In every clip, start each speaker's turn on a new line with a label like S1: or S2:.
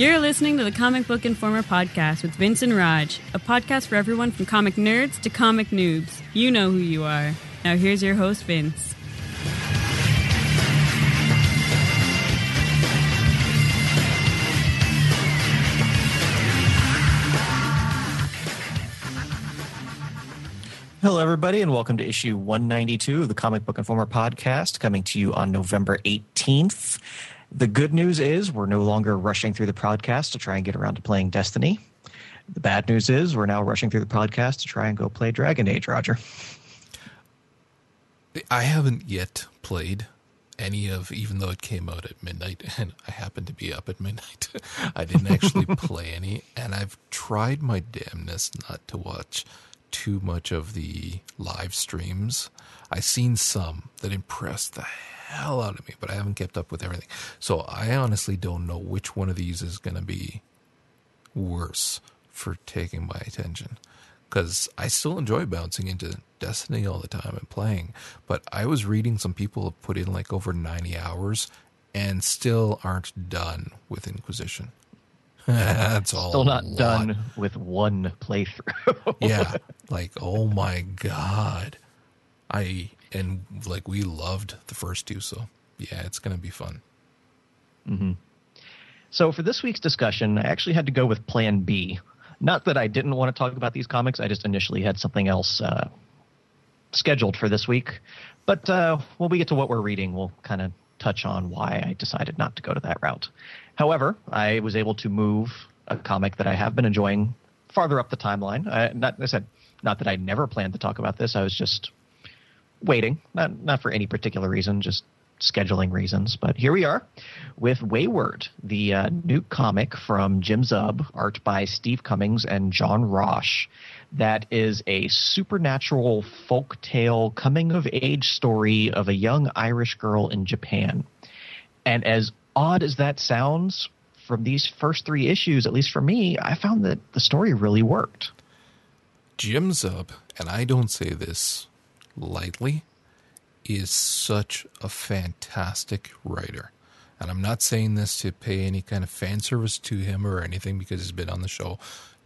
S1: You're listening to the Comic Book Informer podcast with Vince and Raj, a podcast for everyone from comic nerds to comic noobs. You know who you are. Now here's your host, Vince.
S2: Hello, everybody, and welcome to issue 192 of the Comic Book Informer podcast, coming to you on November 18th. The good news is we're no longer rushing through the podcast to try and get around to playing Destiny. The bad news is we're now rushing through the podcast to try and go play Dragon Age, Roger.
S3: I haven't yet played any of, even though it came out at midnight and I happened to be up at midnight. I didn't actually play any, and I've tried my damnness not to watch too much of the live streams. I've seen some that impressed the hell out of me, but I haven't kept up with everything. So I honestly don't know which one of these is going to be worse for taking my attention. Because I still enjoy bouncing into Destiny all the time and playing, but I was reading some people have put in like over 90 hours and still aren't done with Inquisition. That's all.
S2: Still not done with one playthrough.
S3: yeah, like oh my god, I and like we loved the first two, so yeah, it's gonna be fun.
S2: Mm-hmm. So for this week's discussion, I actually had to go with Plan B. Not that I didn't want to talk about these comics, I just initially had something else uh, scheduled for this week. But uh, when we get to what we're reading, we'll kind of touch on why I decided not to go to that route. However, I was able to move a comic that I have been enjoying farther up the timeline. I, not, I said not that I never planned to talk about this. I was just waiting, not not for any particular reason, just scheduling reasons. But here we are with Wayward, the uh, new comic from Jim Zub, art by Steve Cummings and John Rauch. That is a supernatural folk tale coming of age story of a young Irish girl in Japan. And as odd as that sounds, from these first three issues, at least for me, I found that the story really worked.
S3: Jim Zub, and I don't say this lightly, is such a fantastic writer. And I'm not saying this to pay any kind of fan service to him or anything because he's been on the show.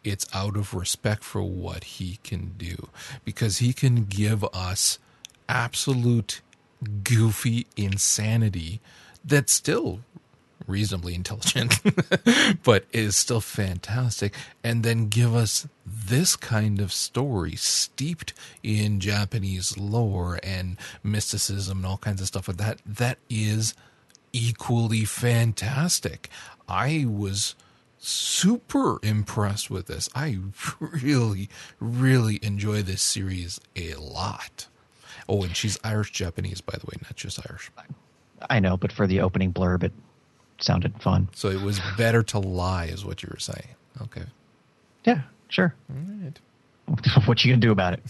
S3: It's out of respect for what he can do because he can give us absolute goofy insanity that still reasonably intelligent, but is still fantastic. And then give us this kind of story steeped in Japanese lore and mysticism and all kinds of stuff like that. That is equally fantastic. I was super impressed with this. I really, really enjoy this series a lot. Oh, and she's Irish Japanese, by the way, not just Irish.
S2: I know, but for the opening blurb, it sounded fun.
S3: So it was better to lie, is what you were saying. Okay.
S2: Yeah, sure.
S3: All right.
S2: what you gonna do about it?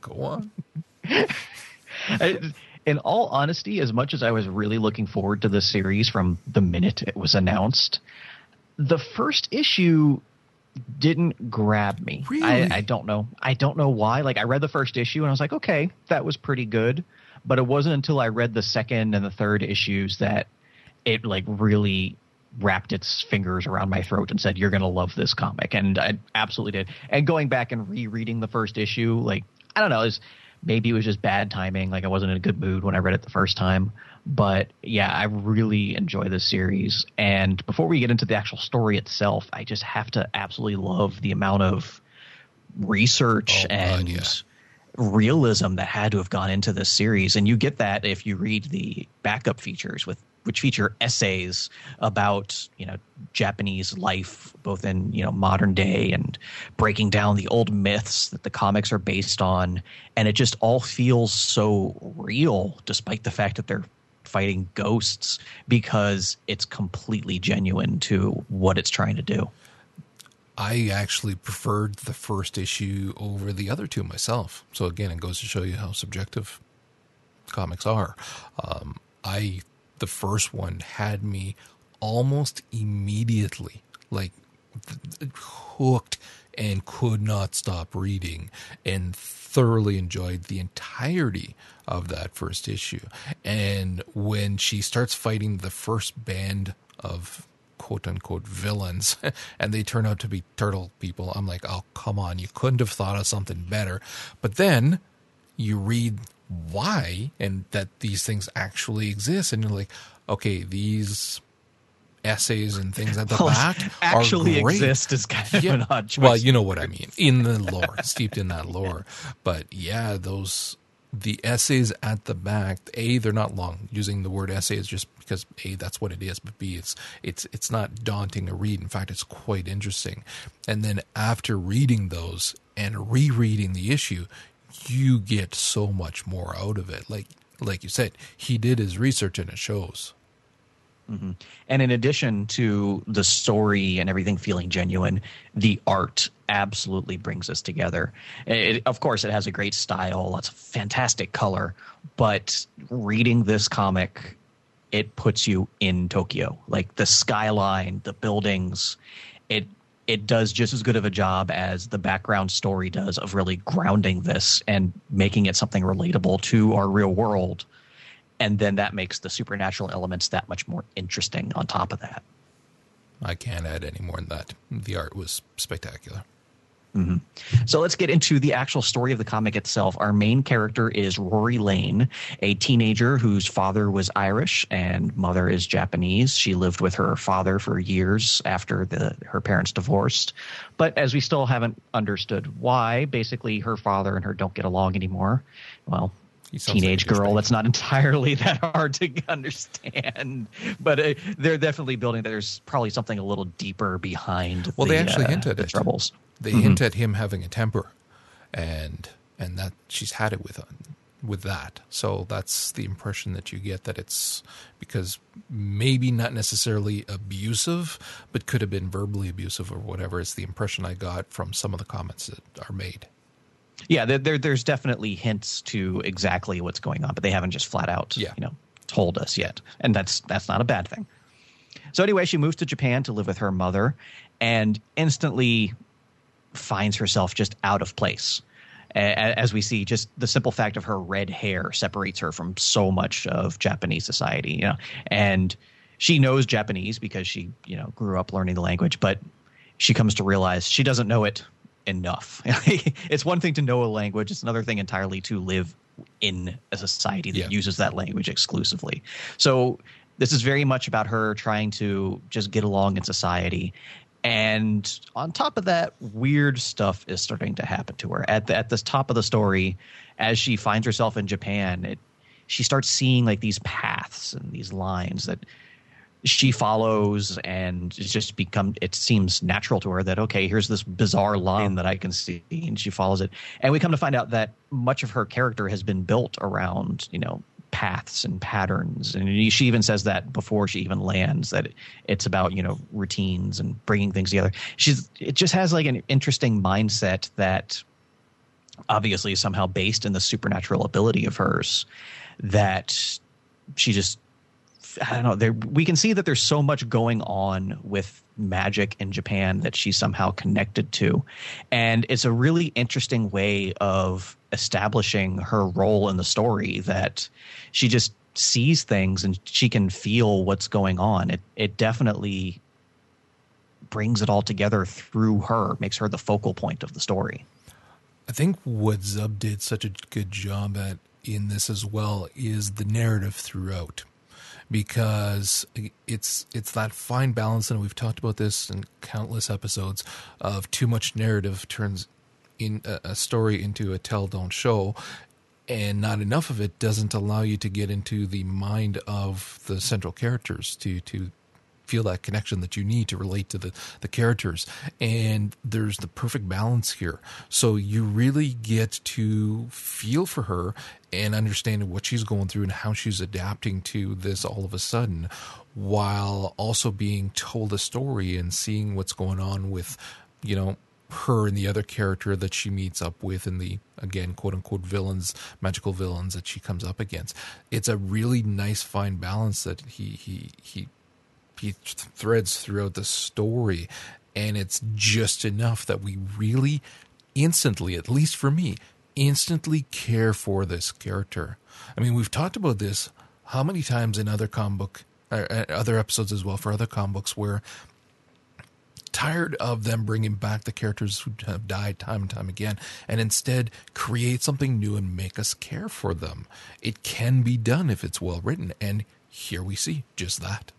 S3: Go on.
S2: In all honesty, as much as I was really looking forward to this series from the minute it was announced, the first issue didn't grab me.
S3: Really?
S2: I, I don't know. I don't know why. Like I read the first issue and I was like, okay, that was pretty good. But it wasn't until I read the second and the third issues that it like really wrapped its fingers around my throat and said, "You're going to love this comic," and I absolutely did. And going back and rereading the first issue, like I don't know, is maybe it was just bad timing. Like I wasn't in a good mood when I read it the first time. But yeah, I really enjoy this series. And before we get into the actual story itself, I just have to absolutely love the amount of research
S3: Oh, God,
S2: and
S3: yeah.
S2: Realism that had to have gone into this series. And you get that if you read the backup features with which feature essays about you know Japanese life, both in you know modern day and breaking down the old myths that the comics are based on, and it just all feels so real, despite the fact that they're fighting ghosts, because it's completely genuine to what it's trying to do.
S3: I actually preferred the first issue over the other two myself. So again, it goes to show you how subjective comics are. Um, I the first one had me almost immediately like hooked and could not stop reading and thoroughly enjoyed the entirety of that first issue. And when she starts fighting the first band of quote unquote villains and they turn out to be turtle people. I'm like, oh, come on. You couldn't have thought of something better. But then you read why and that these things actually exist. And you're like, okay, these essays and things at the well, back
S2: actually
S3: exist
S2: is kind of yeah. an odd choice.
S3: Well, you know what I mean in the lore, steeped in that lore. But yeah, those the essays at the back. A, they're not long. Using the word essay is just because a that's what it is, but b it's it's it's not daunting to read. In fact, it's quite interesting. And then after reading those and rereading the issue, you get so much more out of it. Like like you said, he did his research and it shows.
S2: Mm-hmm. And in addition to the story and everything feeling genuine, the art absolutely brings us together. It, of course, it has a great style, lots of fantastic color, but reading this comic, it puts you in Tokyo. Like the skyline, the buildings, it it does just as good of a job as the background story does of really grounding this and making it something relatable to our real world and then that makes the supernatural elements that much more interesting on top of that.
S3: I can't add any more than that. The art was spectacular.
S2: Mm-hmm. So let's get into the actual story of the comic itself. Our main character is Rory Lane, a teenager whose father was Irish and mother is Japanese. She lived with her father for years after the, her parents divorced. But as we still haven't understood why, basically her father and her don't get along anymore. Well, teenage like girl. That's not entirely that hard to understand but uh, they're definitely building that there's probably something a little deeper behind
S3: well
S2: the,
S3: they actually
S2: uh,
S3: hint at
S2: the
S3: it.
S2: troubles.
S3: They mm-hmm. hint at him having a temper and and that she's had it with with that. So that's the impression that you get that it's because maybe not necessarily abusive but could have been verbally abusive or whatever is the impression i got from some of the comments that are made
S2: yeah, there, there, there's definitely hints to exactly what's going on, but they haven't just flat out,
S3: yeah.
S2: you know, told us yet, and that's that's not a bad thing. So anyway, she moves to Japan to live with her mother, and instantly finds herself just out of place. As we see, just the simple fact of her red hair separates her from so much of Japanese society, you know, and she knows Japanese because she, you know, grew up learning the language, but she comes to realize she doesn't know it enough. it's one thing to know a language; it's another thing entirely to live in a society that yeah. uses that language exclusively. So this is very much about her trying to just get along in society. And on top of that, weird stuff is starting to happen to her. At the, at the top of the story, as she finds herself in Japan, it, she starts seeing like these paths and these lines that she follows and it's just become it seems natural to her that okay here's this bizarre line that i can see and she follows it. And we come to find out that much of her character has been built around you know paths and patterns. And she even says that before she even lands that it's about you know routines and bringing things together. She's it just has like an interesting mindset that obviously is somehow based in the supernatural ability of hers that she just I don't know. We can see that there's so much going on with magic in Japan that she's somehow connected to, and it's a really interesting way of establishing her role in the story. That she just sees things and she can feel what's going on. It it definitely brings it all together through her, makes her the focal point of the story.
S3: I think what Zub did such a good job at in this as well is the narrative throughout because it's it's that fine balance, and we've talked about this in countless episodes of too much narrative turns in a, a story into a tell don't show, and not enough of it doesn't allow you to get into the mind of the central characters to to feel that connection that you need to relate to the, the characters. And there's the perfect balance here. So you really get to feel for her and understand what she's going through and how she's adapting to this all of a sudden while also being told a story and seeing what's going on with, you know, her and the other character that she meets up with and the again quote unquote villains magical villains that she comes up against it's a really nice fine balance that he he he he threads throughout the story, and it's just enough that we really instantly, at least for me, instantly care for this character. I mean, we've talked about this how many times in other comic book uh, uh, other episodes as well for other comic books where tired of them bringing back the characters who have died time and time again and instead create something new and make us care for them. It can be done if it's well written. And here we see just that.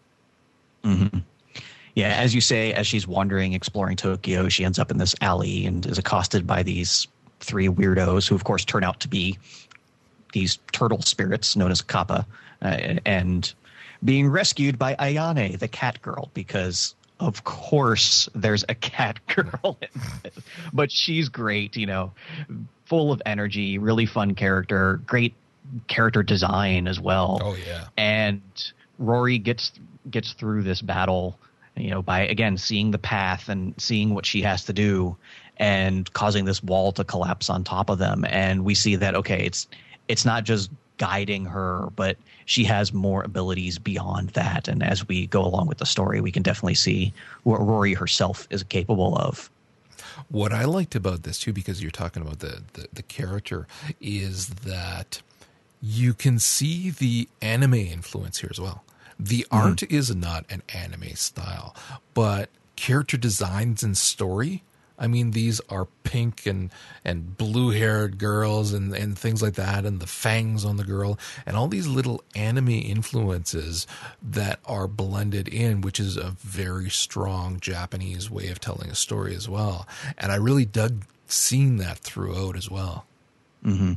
S2: Mm-hmm. Yeah, as you say, as she's wandering, exploring Tokyo, she ends up in this alley and is accosted by these three weirdos who, of course, turn out to be these turtle spirits known as Kappa, uh, and being rescued by Ayane, the cat girl, because of course there's a cat girl in. but she's great you know full of energy really fun character great character design as well
S3: oh yeah
S2: and rory gets gets through this battle you know by again seeing the path and seeing what she has to do and causing this wall to collapse on top of them and we see that okay it's it's not just guiding her, but she has more abilities beyond that. And as we go along with the story, we can definitely see what Rory herself is capable of.
S3: What I liked about this too, because you're talking about the, the, the character, is that you can see the anime influence here as well. The mm-hmm. art is not an anime style, but character designs and story I mean, these are pink and and blue haired girls and and things like that, and the fangs on the girl, and all these little anime influences that are blended in, which is a very strong Japanese way of telling a story as well. And I really dug seeing that throughout as well.
S2: Mm-hmm.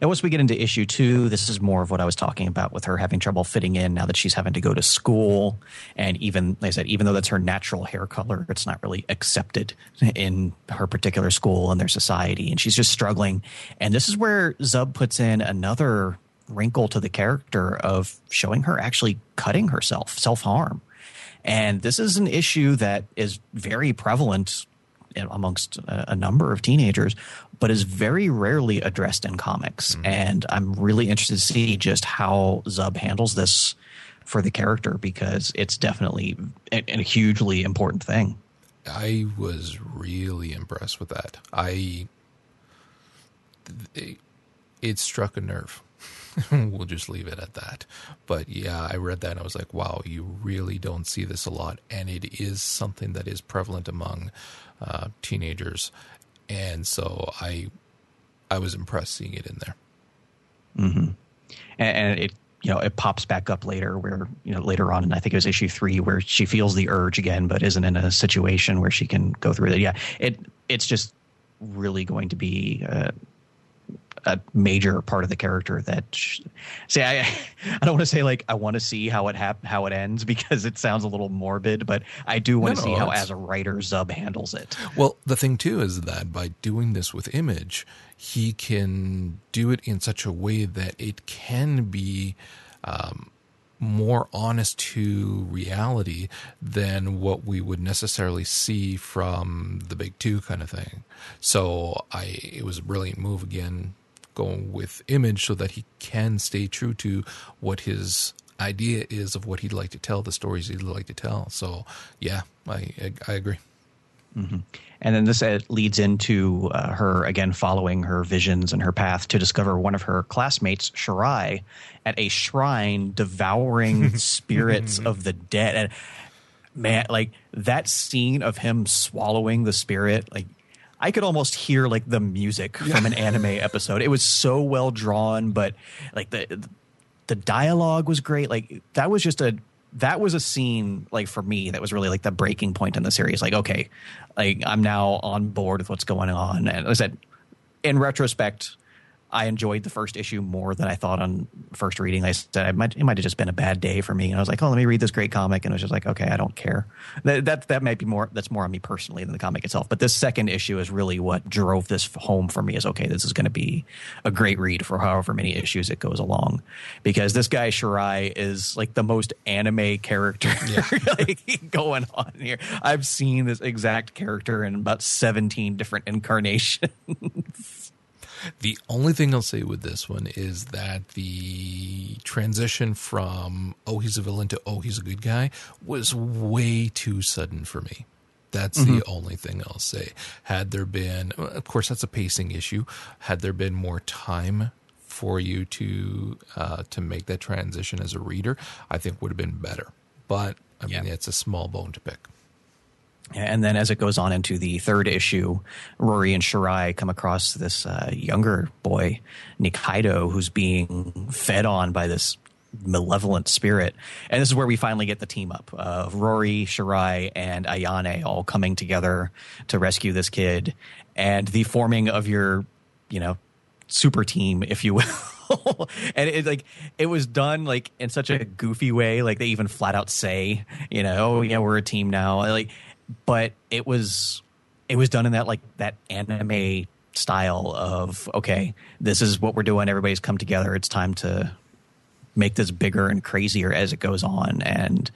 S2: And once we get into issue two, this is more of what I was talking about with her having trouble fitting in now that she's having to go to school. And even, like I said, even though that's her natural hair color, it's not really accepted in her particular school and their society. And she's just struggling. And this is where Zub puts in another wrinkle to the character of showing her actually cutting herself, self harm. And this is an issue that is very prevalent amongst a, number of teenagers, but is very rarely addressed in comics. Mm-hmm. And I'm really interested to see just how Zub handles this for the character because it's definitely a, a hugely important thing.
S3: I was really impressed with that. I it, struck a nerve. we'll just leave it at that. But yeah, I read that and I was like, wow, you really don't see this a lot. And it is something that is prevalent among uh, teenagers and so I I was impressed seeing it in there.
S2: Mm-hmm. And, and it you know it pops back up later where you know later on and i think it was issue three where she feels the urge again but isn't in a situation where she can go through it yeah it it's just really going to be uh, a major part of the character that say I I don't want to say like I want to see how it hap- how it ends because it sounds a little morbid, but I do want no, to see how as a writer Zub handles it.
S3: Well, the thing too is that by doing this with Image, he can do it in such a way that it can be um, more honest to reality than what we would necessarily see from the big two kind of thing. So I it was a brilliant move again going with image so that he can stay true to what his idea is of what he'd like to tell, the stories he'd like to tell. So, yeah, I I, I agree.
S2: Mm-hmm. And then this uh, leads into uh, her again following her visions and her path to discover one of her classmates, Shirai, at a shrine devouring spirits of the dead. And man, like that scene of him swallowing the spirit, like I could almost hear like the music from an anime episode. It was so well drawn, but like the the dialogue was great. Like that was just a that was a scene like for me that was really like the breaking point in the series. Like okay, like I'm now on board with what's going on. And as I said, in retrospect, I enjoyed the first issue more than I thought on first reading. I said it might, it might have just been a bad day for me, and I was like, "Oh, let me read this great comic," and it was just like, "Okay, I don't care." That that, that might be more that's more on me personally than the comic itself. But this second issue is really what drove this home for me. Is okay, this is going to be a great read for however many issues it goes along, because this guy Shirai is like the most anime character yeah. like, going on here. I've seen this exact character in about seventeen different incarnations.
S3: The only thing I'll say with this one is that the transition from oh he's a villain to oh he's a good guy was way too sudden for me. That's mm-hmm. the only thing I'll say. Had there been, of course, that's a pacing issue. Had there been more time for you to uh, to make that transition as a reader, I think would have been better. But I mean,
S2: Yeah.
S3: it's a small bone to pick.
S2: And then as it goes on into the third issue, Rory and Shirai come across this uh, younger boy, Nikaido, who's being fed on by this malevolent spirit. And this is where we finally get the team up of Rory, Shirai, and Ayane all coming together to rescue this kid. And the forming of your, you know, super team, if you will. and it like it was done like in such a goofy way. Like they even flat out say, you know, oh yeah, we're a team now. Like, but it was it was done in that like that anime style of okay, this is what we're doing. Everybody's come together. It's time to make this bigger and crazier as it goes on. And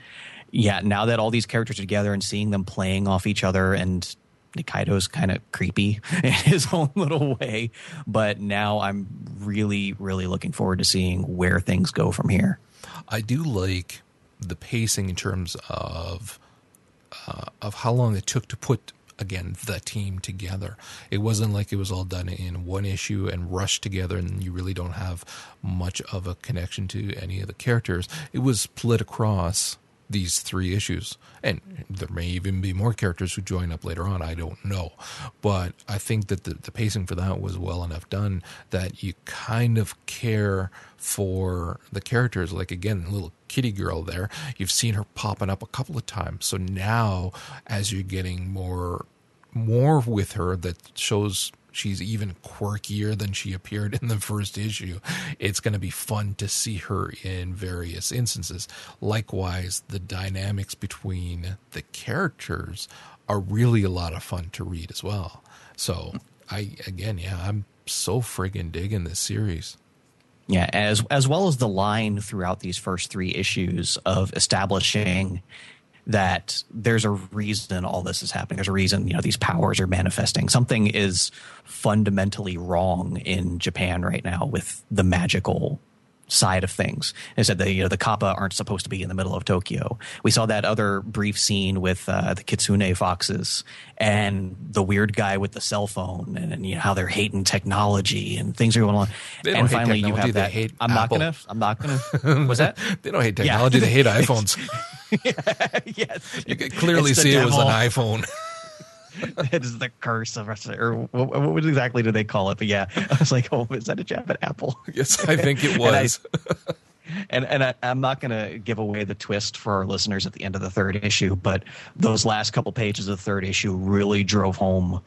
S2: yeah, now that all these characters are together and seeing them playing off each other and Nikaido's kind of creepy in his own little way, but now I'm really, really looking forward to seeing where things go from here.
S3: I do like the pacing in terms of uh, of how long it took to put again the team together. It wasn't like it was all done in one issue and rushed together, and you really don't have much of a connection to any of the characters. It was split across these three issues, and there may even be more characters who join up later on. I don't know, but I think that the, the pacing for that was well enough done that you kind of care for the characters. Like again, little kitty girl there, you've seen her popping up a couple of times. So now, as you're getting more more with her that shows she's even quirkier than she appeared in the first issue. It's going to be fun to see her in various instances. Likewise, the dynamics between the characters are really a lot of fun to read as well. So, I again, yeah, I'm so friggin' digging this series.
S2: Yeah, as as well as the line throughout these first three issues of establishing that there's a reason all this is happening. There's a reason, you know, these powers are manifesting. Something is fundamentally wrong in Japan right now with the magical side of things. They said that you know the kappa aren't supposed to be in the middle of Tokyo. We saw that other brief scene with uh, the kitsune foxes and the weird guy with the cell phone, and, and you know how they're hating technology and things are going on.
S3: They don't
S2: and
S3: hate
S2: finally, you have
S3: they
S2: that.
S3: hate
S2: I'm
S3: Apple.
S2: not gonna. I'm not gonna. Was that?
S3: They don't hate technology; they hate iPhones.
S2: yes,
S3: You could clearly
S2: It's the
S3: see it was an iPhone.
S2: it is the curse of us, or what, what exactly do they call it? But yeah, I was like, oh, is that a jab at Apple?
S3: yes, I think it
S2: And I-
S3: was.
S2: and and I, I'm not going to give away the twist for our listeners at the end of the third issue, but those last couple pages of the third issue really drove home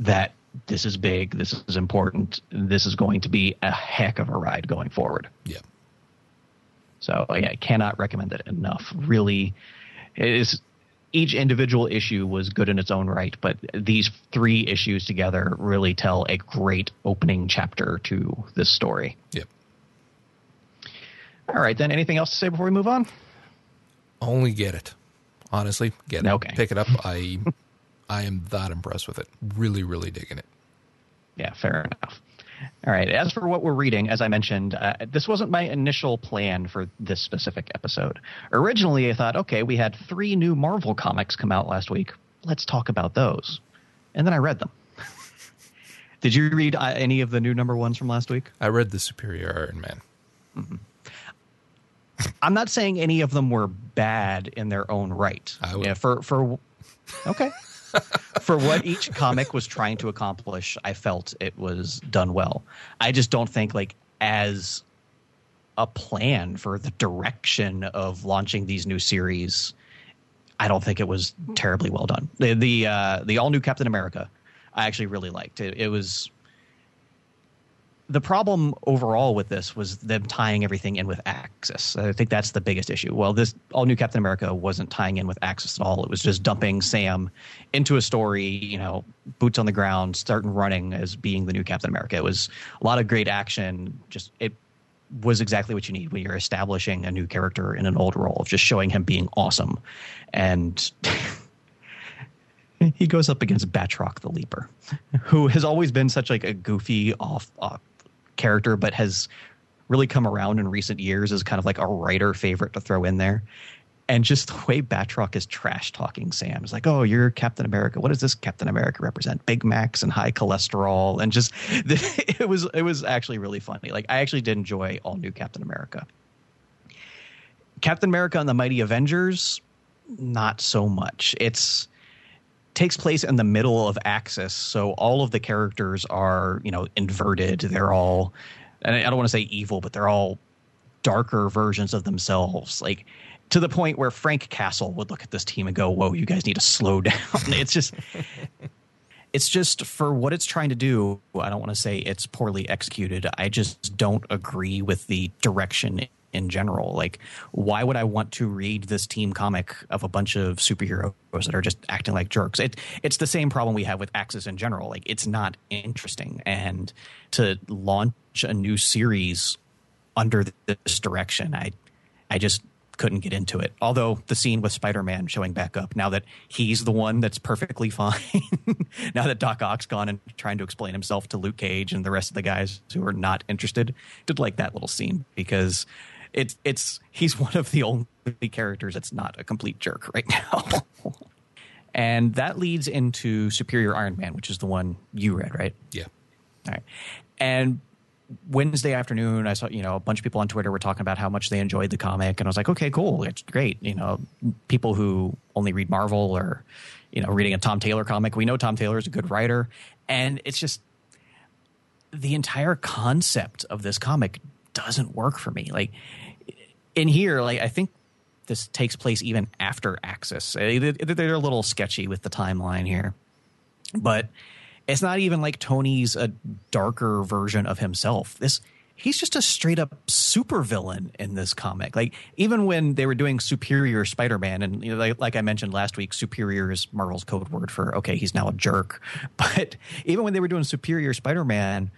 S2: that this is big, this is important, this is going to be a heck of a ride going forward.
S3: yeah.
S2: So yeah, I cannot recommend it enough. Really, it is each individual issue was good in its own right, but these three issues together really tell a great opening chapter to this story.
S3: Yep.
S4: All right, then. Anything else to say before we move on?
S3: Only get it. Honestly, get it.
S2: Okay.
S3: Pick it up. I I am that impressed with it. Really, really digging it.
S4: Yeah, fair enough. All right. As for what we're reading, as I mentioned, uh, this wasn't my initial plan for this specific episode. Originally, I thought, okay, we had three new Marvel comics come out last week. Let's talk about those. And then I read them.
S2: Did you read uh, any of the new number ones from last week?
S3: I read the Superior Iron Man.
S2: I'm not saying any of them were bad in their own right.
S3: I would-
S2: Yeah, for for okay. for what each comic was trying to accomplish, I felt it was done well. I just don't think like as a plan for the direction of launching these new series, I don't think it was terribly well done. The the uh, the all new Captain America, I actually really liked. It, it was the problem overall with this was them tying everything in with Axis. I think that's the biggest issue. Well, this all new Captain America wasn't tying in with Axis at all. It was just dumping Sam into a story, you know, boots on the ground, starting running as being the new Captain America. It was a lot of great action. Just it was exactly what you need when you're establishing a new character in an old role just showing him being awesome. And he goes up against Batroc the Leaper, who has always been such like a goofy off, off character, but has really come around in recent years as kind of like a writer favorite to throw in there. and just the way Batroc is trash talking Sam. is like, oh, you're Captain America. What does this Captain America represent? Big Macs and high cholesterol, and just it was it was actually really funny. Like I actually did enjoy all new Captain America. Captain America and the Mighty Avengers, not so much. It's takes place in the middle of Axis, so all of the characters are you know inverted. They're all, and I don't want to say evil, but they're all darker versions of themselves. Like to the point where Frank Castle would look at this team and go, "Whoa, you guys need to slow down." it's just it's just for what it's trying to do. I don't want to say it's poorly executed. I just don't agree with the direction in general. Like, why would I want to read this team comic of a bunch of superheroes that are just acting like jerks? It, it's the same problem we have with Axis in general. Like, it's not interesting. And to launch a new series under this direction, I, I just couldn't get into it. Although the scene with Spider Man showing back up now that he's the one that's perfectly fine, now that Doc Ock's gone and trying to explain himself to Luke Cage and the rest of the guys who are not interested, did like that little scene because it's it's he's one of the only characters that's not a complete jerk right now. and that leads into Superior Iron Man, which is the one you read, right?
S3: Yeah.
S2: All right. And Wednesday afternoon, I saw you know a bunch of people on Twitter were talking about how much they enjoyed the comic, and I was like, okay, cool, it's great. You know, people who only read Marvel or you know reading a Tom Taylor comic, we know Tom Taylor is a good writer, and it's just the entire concept of this comic doesn't work for me. Like in here, like I think this takes place even after Axis. Uh, they're a little sketchy with the timeline here, but it's not even like Tony's a darker version of himself. This he's just a straight up supervillain in this comic. Like even when they were doing Superior Spider-Man, and you know, like, like, I mentioned last week, Superior is Marvel's code word for okay, he's now a jerk. But even when they were doing Superior Spider-Man,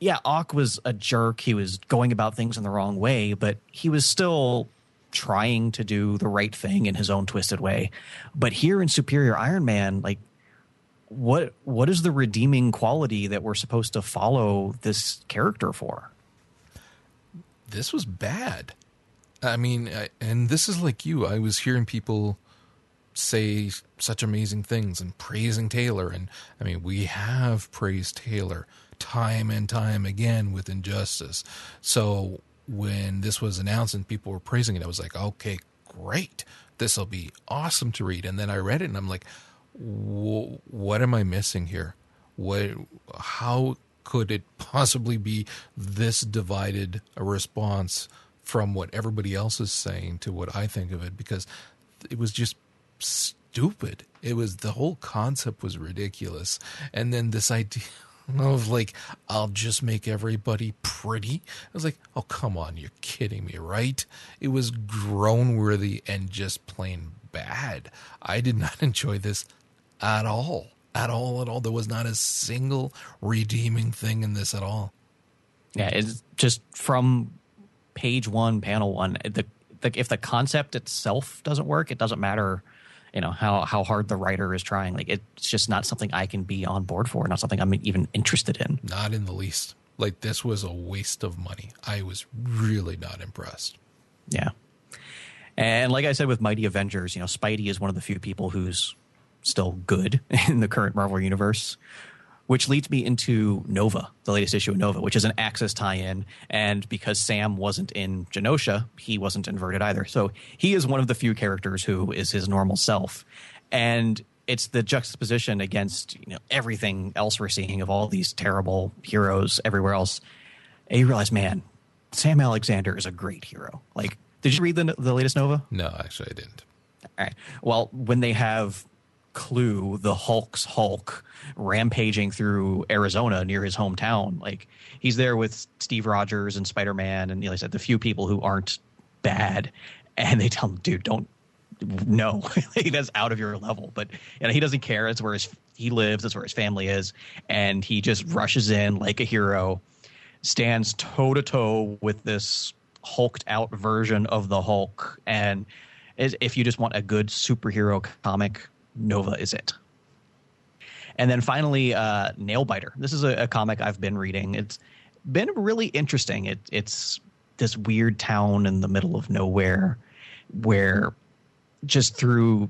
S2: yeah, Ock was a jerk. He was going about things in the wrong way, but he was still trying to do the right thing in his own twisted way. But here in Superior Iron Man, like what what is the redeeming quality that we're supposed to follow this character for?
S3: This was bad. I mean, I, and this is like you. I was hearing people say such amazing things and praising Taylor, and I mean, we have praised Taylor time and time again with Injustice. So when this was announced and people were praising it, I was like, okay, great. This will be awesome to read. And then I read it and I'm like, what am I missing here? What, how could it possibly be this divided a response from what everybody else is saying to what I think of it? Because it was just stupid. It was the whole concept was ridiculous. And then this idea of like, I'll just make everybody pretty. I was like, oh, come on, you're kidding me, right? It was groan worthy and just plain bad. I did not enjoy this at all. At all, at all. There was not a single redeeming thing in this at all.
S2: Yeah, it's just from page one, panel one. The, the if the concept itself doesn't work, it doesn't matter you know how how hard the writer is trying. Like it's just not something i can be on board for not something i'm even interested in.
S3: Not in the least. Like this was a waste of money. I was really not impressed.
S2: Yeah. And like i said with mighty avengers you know spidey is one of the few people who's still good in the current marvel universe which leads me into Nova, the latest issue of Nova, which is an Axis tie-in. And because Sam wasn't in Genosha, he wasn't inverted either. So he is one of the few characters who is his normal self. And it's the juxtaposition against you know everything else we're seeing of all these terrible heroes everywhere else. And you realize, man, Sam Alexander is a great hero. Like, did you read the the latest Nova?
S3: No, actually, I didn't.
S2: All right. Well, when they have Kluh, the Hulk's Hulk, rampaging through Arizona near his hometown. Like he's there with Steve Rogers and Spider Man, and like I said the few people who aren't bad, and they tell him, "Dude, don't." No, that's out of your level. But you know, he doesn't care. It's where his, he lives. That's where his family is, and he just rushes in like a hero, stands toe to toe with this hulked out version of the Hulk, and if you just want a good superhero comic Nova is it. And then finally, uh, Nailbiter. This is a, a, comic I've been reading. It's been really interesting. It, it's this weird town in the middle of nowhere. where just through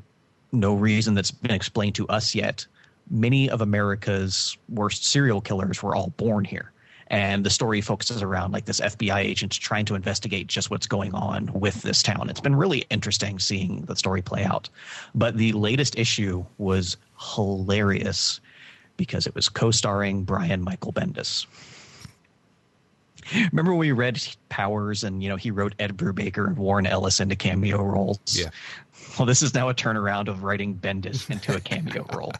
S2: no reason that's been explained to us yet, many of America's worst serial killers were all born here. And the story focuses around like this FBI agent trying to investigate just what's going on with this town. It's been really interesting seeing the story play out. But the latest issue was hilarious because it was co-starring Brian Michael Bendis. Remember when we read Powers and you know he wrote Ed Brubaker and Warren Ellis into cameo roles?
S3: Yeah.
S2: Well, this is now a turnaround of writing Bendis into a cameo role,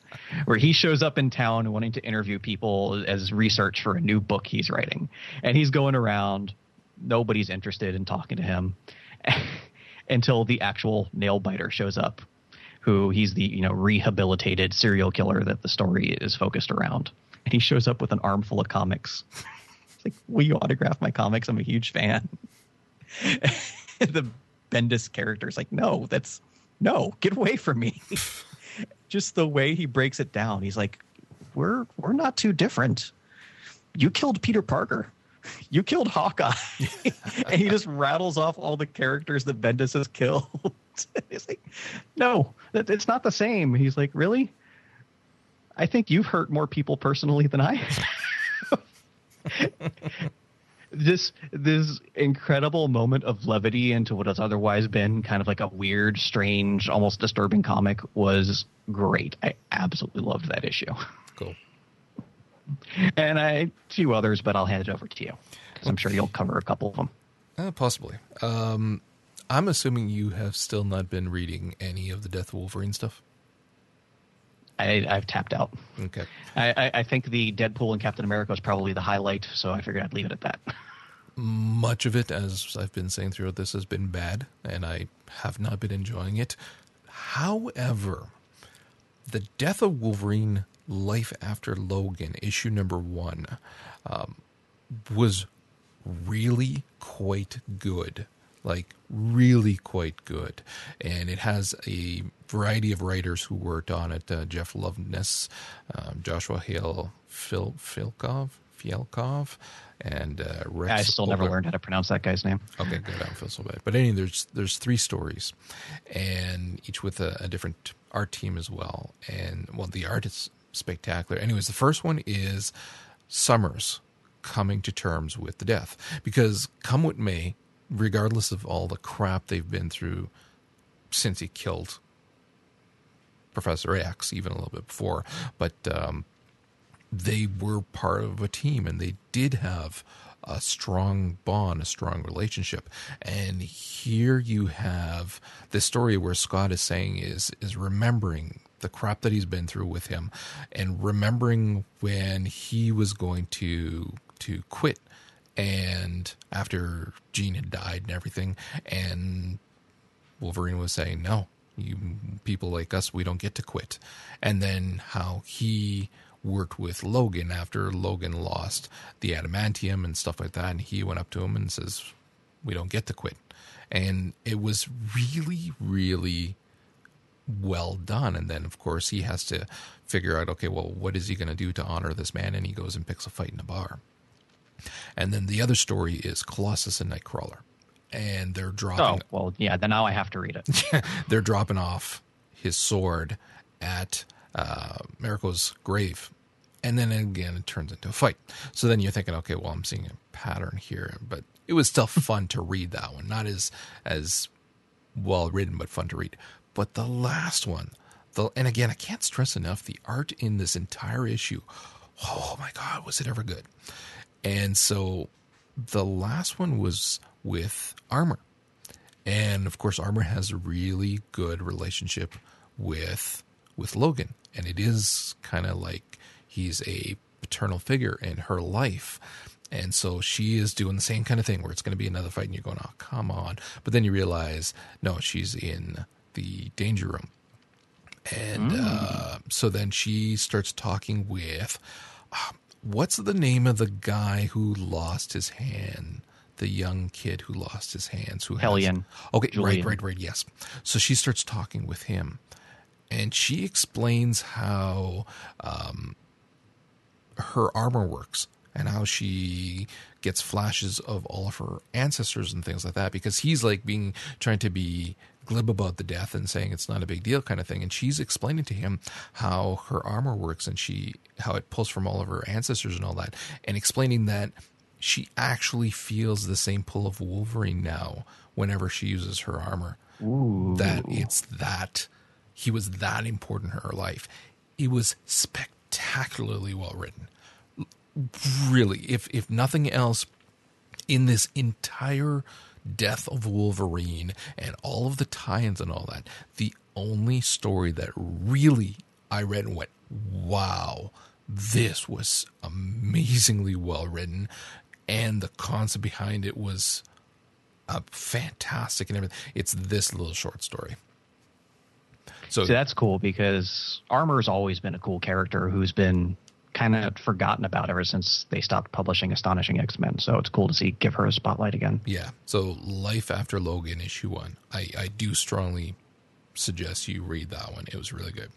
S2: where he shows up in town wanting to interview people as research for a new book he's writing, and he's going around. Nobody's interested in talking to him until the actual nail biter shows up, who he's the you know rehabilitated serial killer that the story is focused around, and he shows up with an armful of comics. Like, will you autograph my comics? I'm a huge fan. the Bendis character is like, no, that's no, get away from me. Just the way he breaks it down. He's like, we're we're not too different. You killed Peter Parker. You killed Hawkeye. and he just rattles off all the characters that Bendis has killed. He's like, no, it's not the same. He's like, really? I think you've hurt more people personally than I have this this incredible moment of levity into what has otherwise been kind of like a weird, strange, almost disturbing comic was great. I absolutely loved that issue.
S3: Cool.
S2: And I a few others, but I'll hand it over to you because I'm sure you'll cover a couple of them.
S3: Uh, possibly. Um, I'm assuming you have still not been reading any of the Death Wolverine stuff.
S2: I, I've tapped out.
S3: Okay.
S2: I, I, I think the Deadpool and Captain America is probably the highlight, so I figured I'd leave it at that.
S3: Much of it, as I've been saying throughout this, has been bad, and I have not been enjoying it. However, the Death of Wolverine Life After Logan, issue number one, um, was really quite good. Like, really quite good. And it has a variety of writers who worked on it uh, Jeff Loveness, um, Joshua Hale Phil, Filkov, Fielkov, and uh, Rex.
S2: I still never learned how to pronounce that guy's name.
S3: Okay, good. I don't feel so bad. But anyway, there's there's three stories, and each with a, a different art team as well. And well, the art is spectacular. Anyways, the first one is Summers coming to terms with the death because come what may, regardless of all the crap they've been through since he killed Professor X, even a little bit before, but um, they were part of a team and they did have a strong bond, a strong relationship. And here you have this story where Scott is saying is is remembering the crap that he's been through with him and remembering when he was going to to quit and after Jean had died and everything and Wolverine was saying, "No, you people like us, we don't get to quit." And then how he worked with Logan after Logan lost the adamantium and stuff like that, and he went up to him and says, "We don't get to quit." And it was really, really well done. And then, of course, he has to figure out, okay, well, what is he going to do to honor this man? And he goes and picks a fight in a bar. And then the other story is Colossus and Nightcrawler, and they're dropping
S2: Oh, well, yeah, then now I have to read it.
S3: they're dropping off his sword at uh, Mariko's grave. And then again, it turns into a fight. So then you're thinking, okay, well, I'm seeing a pattern here, but it was still fun to read that one. Not as as well written, but fun to read. But the last one, the and again, I can't stress enough the art in this entire issue. Oh my God, was it ever good? And so the last one was with Armor. And of course, Armor has a really good relationship with with Logan, and it is kind of like he's a paternal figure in her life. And so she is doing the same kind of thing where it's going to be another fight, and you're going, "Oh, come on!" But then you realize, no, she's in the danger room, and uh, so then she starts talking with, uh, what's the name of the guy who lost his hand? The young kid who lost his hands, who has-
S2: Hellion.
S3: Okay,
S2: Julian.
S3: right, right, right. Yes. So she starts talking with him, and she explains how um, her armor works, and how she gets flashes of all of her ancestors and things like that because he's like being trying to be glib about the death and saying it's not a big deal kind of thing and she's explaining to him how her armor works and she how it pulls from all of her ancestors and all that and explaining that she actually feels the same pull of Wolverine now whenever she uses her armor
S2: Ooh.
S3: that it's that he was that important in her life. It was spectacularly well written. Really, if if nothing else, in this entire death of Wolverine and all of the tie-ins and all that, the only story that really I read and went, wow, this was amazingly well written, and the concept behind it was uh, fantastic and everything. It's this little short story. So
S2: See, that's cool because Armor's always been a cool character who's been kind of forgotten about ever since they stopped publishing Astonishing X Men. So it's cool to see give her a spotlight again.
S3: Yeah. So Life After Logan issue one. I, I do strongly suggest you read that one. It was really good.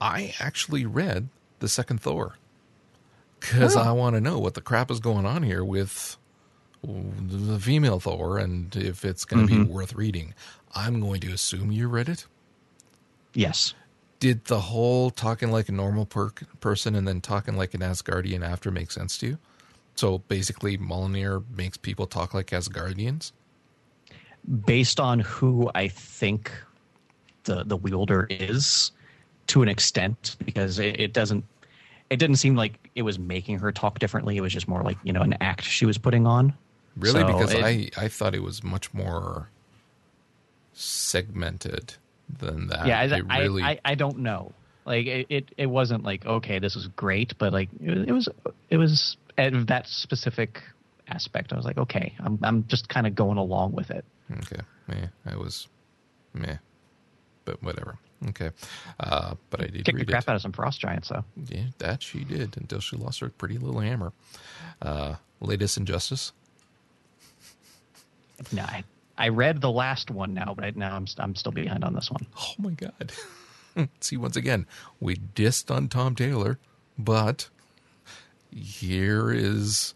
S3: I actually read the second Thor because oh. I want to know what the crap is going on here with the female Thor and if it's going to be mm-hmm. worth reading. I'm going to assume you read it.
S2: Yes.
S3: Did the whole talking like a normal per- person and then talking like an Asgardian after make sense to you? So basically, Mjolnir makes people talk like Asgardians.
S2: Based on who I think the the wielder is, to an extent, because it, it doesn't it didn't seem like it was making her talk differently. It was just more like you know an act she was putting on.
S3: Really?
S2: So
S3: because
S2: it-
S3: I, I thought it was much more segmented than that.
S2: yeah, I,
S3: really,
S2: I, I I don't know. Like it, it, it wasn't like okay, this is great, but like it, was- it was it was at that specific aspect. I was like, okay, I'm I'm just kind of going along with it.
S3: okay. Yeah, I was meh, but whatever. Okay, uh, but I did
S2: Kick the
S3: read
S2: crap
S3: it.
S2: out of some frost giants, though.
S3: Yeah, that she did until she lost her pretty little hammer. Uh, latest injustice.
S2: No, I, I read the last one now, but I, now I'm I'm still behind on this one.
S3: Oh my god. See, once again, we dissed on Tom Taylor, but here is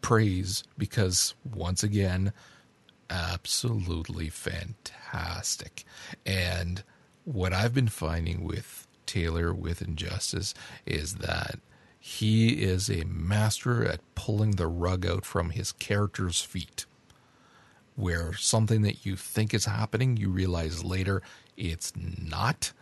S3: praise because once again, absolutely fantastic. And what I've been finding with Taylor with Injustice is that he is a master at pulling the rug out from his character's feet where something that you think is happening, you realize later it's not.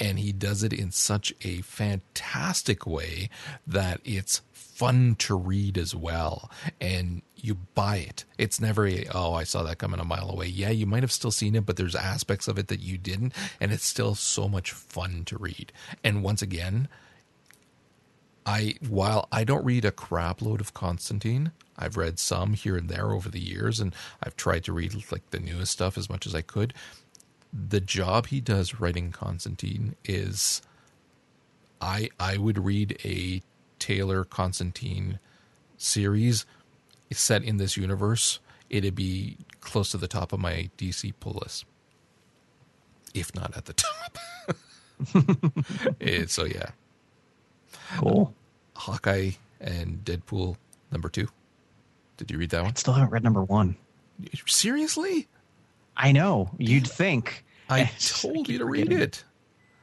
S3: And he does it in such a fantastic way that it's fun to read as well. And you buy it. It's never a, oh, I saw that coming a mile away. Yeah, you might have still seen it, but there's aspects of it that you didn't. And it's still so much fun to read. And once again, I while I don't read a crap load of Constantine, I've read some here and there over the years, and I've tried to read like the newest stuff as much as I could. The job he does writing Constantine is, I I would read a Taylor Constantine series set in this universe. It'd be close to the top of my DC pull list, if not at the top. So yeah,
S2: Cool.
S3: Hawkeye and Deadpool number two. Did you read that one?
S2: Still haven't read number one.
S3: Seriously?
S2: I know. You'd think.
S3: I told you to read it.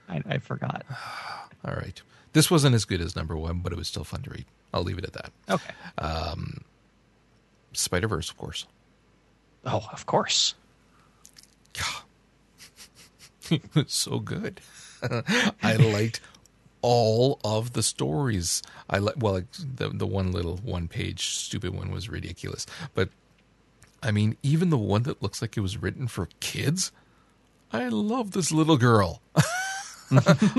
S2: I, I forgot.
S3: All right. This wasn't as good as number one, but it was still fun to read. I'll leave it at that.
S2: Okay.
S3: Um, Spider Verse, of course.
S2: Oh, of course.
S3: it was so good. I liked all of the stories. I like well, the the one little one page stupid one was ridiculous, but I mean, even the one that looks like it was written for kids. I love this little girl.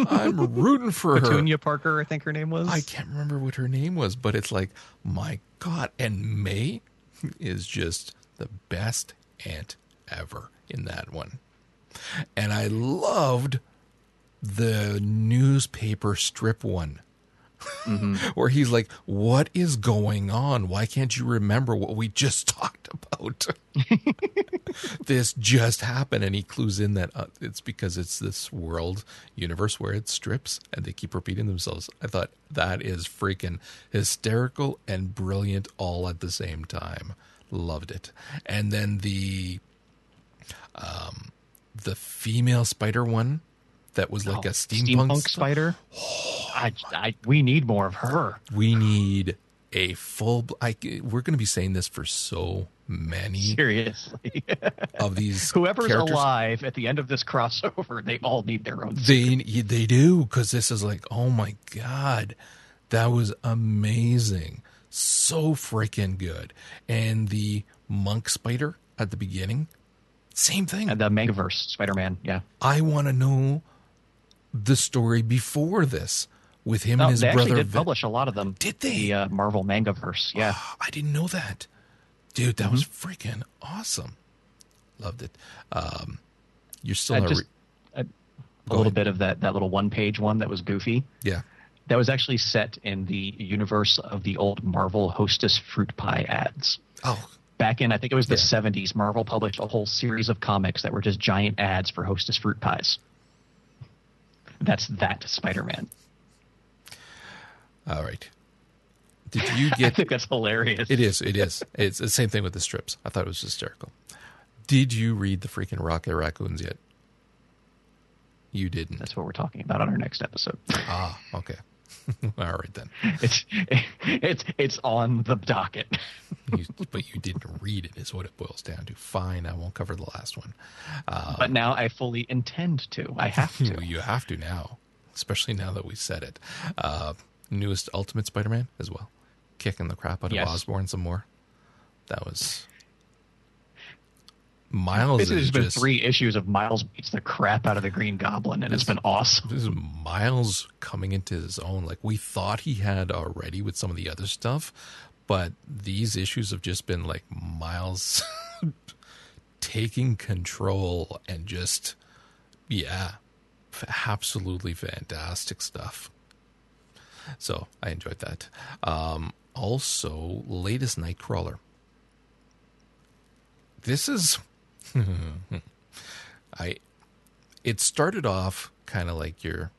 S3: I'm rooting for her.
S2: Petunia Parker, I think her name was.
S3: I can't remember what her name was, but it's like, my God. And May is just the best aunt ever in that one. And I loved the newspaper strip one where he's like, "What is going on? Why can't you remember what we just talked about? this just happened." And he clues in that uh, it's because it's this world universe where it strips, and they keep repeating themselves. I thought that is freaking hysterical and brilliant all at the same time. Loved it. And then the um the female spider one that was like
S2: Oh,
S3: a steampunk,
S2: steampunk
S3: st-
S2: spider. Oh I, I, we need more of her.
S3: we need a full I, we're going to be saying this for so many
S2: Seriously,
S3: of these
S2: whoever's
S3: characters.
S2: alive at the end of this crossover, they all need their own.
S3: they they do because this is like oh my god that was amazing so freaking good and the monk spider at the beginning same thing
S2: And the Mangaverse Spider-Man, yeah.
S3: i want to know the story before this with him
S2: No,
S3: and his
S2: they
S3: brother
S2: did
S3: Vi-
S2: publish a lot of them.
S3: Did they?
S2: The uh, Marvel Mangaverse, yeah.
S3: I didn't know that. Dude, that was
S2: Mm-hmm.
S3: freaking awesome. Loved it. Um, you're still
S2: just
S3: re-
S2: a, a little
S3: ahead.
S2: bit of that that little one-page one that was goofy.
S3: yeah.
S2: That was actually set in the universe of the old Marvel Hostess fruit pie ads.
S3: Oh,
S2: Back in, I think it was the
S3: Yeah.
S2: 70s, Marvel published a whole series of comics that were just giant ads for Hostess fruit pies. That's that Spider-Man.
S3: all right. Did you get?
S2: I think that's hilarious.
S3: It is. It is. It's the same thing with the strips. I thought it was hysterical. Did you read the freaking Rocket Raccoons yet? You didn't.
S2: That's what we're talking about on our next episode.
S3: Ah, okay. All right then.
S2: It's it's it's on the docket.
S3: You, but you didn't read it, is what it boils down to. Fine, I won't cover the last one. Uh,
S2: But now I fully intend to. I have to.
S3: You have to now, especially now that we said it. Uh, newest Ultimate Spider-Man as well, kicking the crap out of
S2: Yes.
S3: Osborn some more. That was Miles
S2: Basically,
S3: is
S2: there's been
S3: just
S2: three issues of Miles beats the crap out of the Green Goblin, and it's been awesome.
S3: this is Miles coming into his own. Like we thought he had already with some of the other stuff, but these issues have just been like Miles taking control and just yeah, absolutely fantastic stuff. So I enjoyed that. Um, also, latest Nightcrawler. This is I it started off kind of like your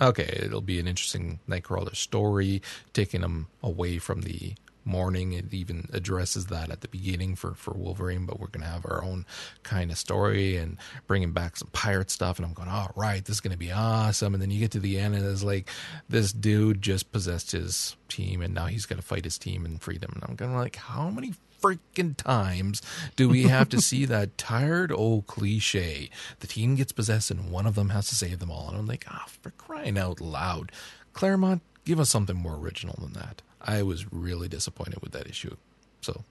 S3: okay, it'll be an interesting Nightcrawler story, taking him away from the mourning. It even addresses that at the beginning for, for Wolverine, but we're going to have our own kind of story and bringing back some pirate stuff. And I'm going, all right, this is going to be awesome. And then you get to the end and it's like, this dude just possessed his team and now he's to fight his team in freedom. And I'm going like, how many freaking times do we have to see that tired old cliche? The team gets possessed and one of them has to save them all. And I'm like, ah, for crying out loud. Claremont, give us something more original than that. I was really disappointed with that issue. So,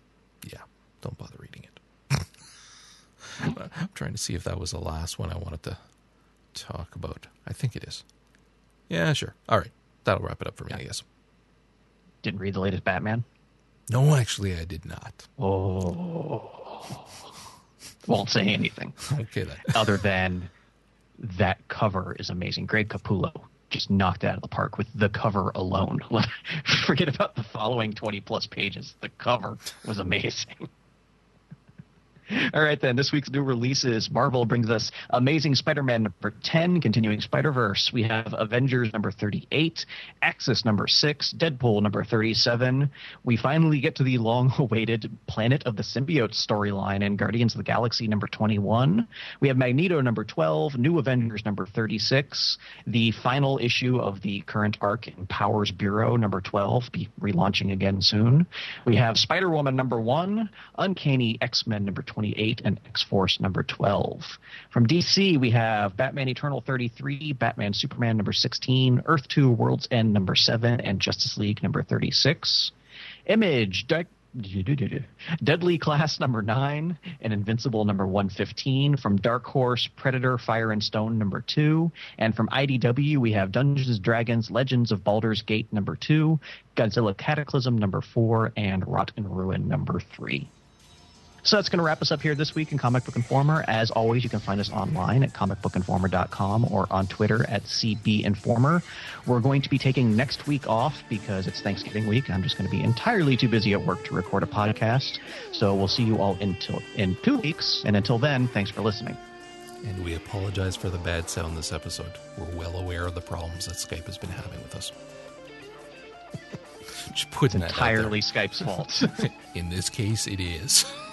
S3: yeah, don't bother reading it. I'm trying to see if that was the last one I wanted to talk about. I think it is. Yeah, sure. All right. That'll wrap it up for me, I guess.
S2: Didn't read the latest Batman.
S3: No, actually, I did not.
S2: Oh, won't say anything
S3: Okay, then.
S2: other than that cover is amazing. Greg Capullo just knocked it out of the park with the cover alone. Forget about the following 20 plus pages. The cover was amazing. All right, then. This week's new releases Marvel brings us Amazing Spider Man number 10, continuing Spider Verse. We have Avengers number 38, Axis number 6, Deadpool number 37. We finally get to the long awaited Planet of the Symbiotes storyline in Guardians of the Galaxy number 21. We have Magneto number 12, New Avengers number 36, the final issue of the current arc in Powers Bureau number 12, be relaunching again soon. We have Spider Woman number 1, Uncanny X Men number 28, and X Force number 12. From DC, we have Batman Eternal 33, Batman Superman number 16, Earth 2 World's End number 7, and Justice League number 36. Image, Dark. Deadly Class number 9 and Invincible number 115. From Dark Horse, Predator, Fire and Stone number 2. And from IDW, we have Dungeons Dragons, Legends of Baldur's Gate number 2, Godzilla Cataclysm number 4, and Rot and Ruin number 3. So that's going to wrap us up here this week in Comic Book Informer. As always, you can find us online at comicbookinformer.com or on Twitter at CBInformer. We're going to be taking next week off because it's Thanksgiving week. I'm just going to be entirely too busy at work to record a podcast. So we'll see you all until in two weeks. And until then, thanks for listening.
S3: And we apologize for the bad sound this episode. We're well aware of the problems that Skype has been having with us. Just putting there.
S2: Entirely Skype's fault.
S3: In this case, it is.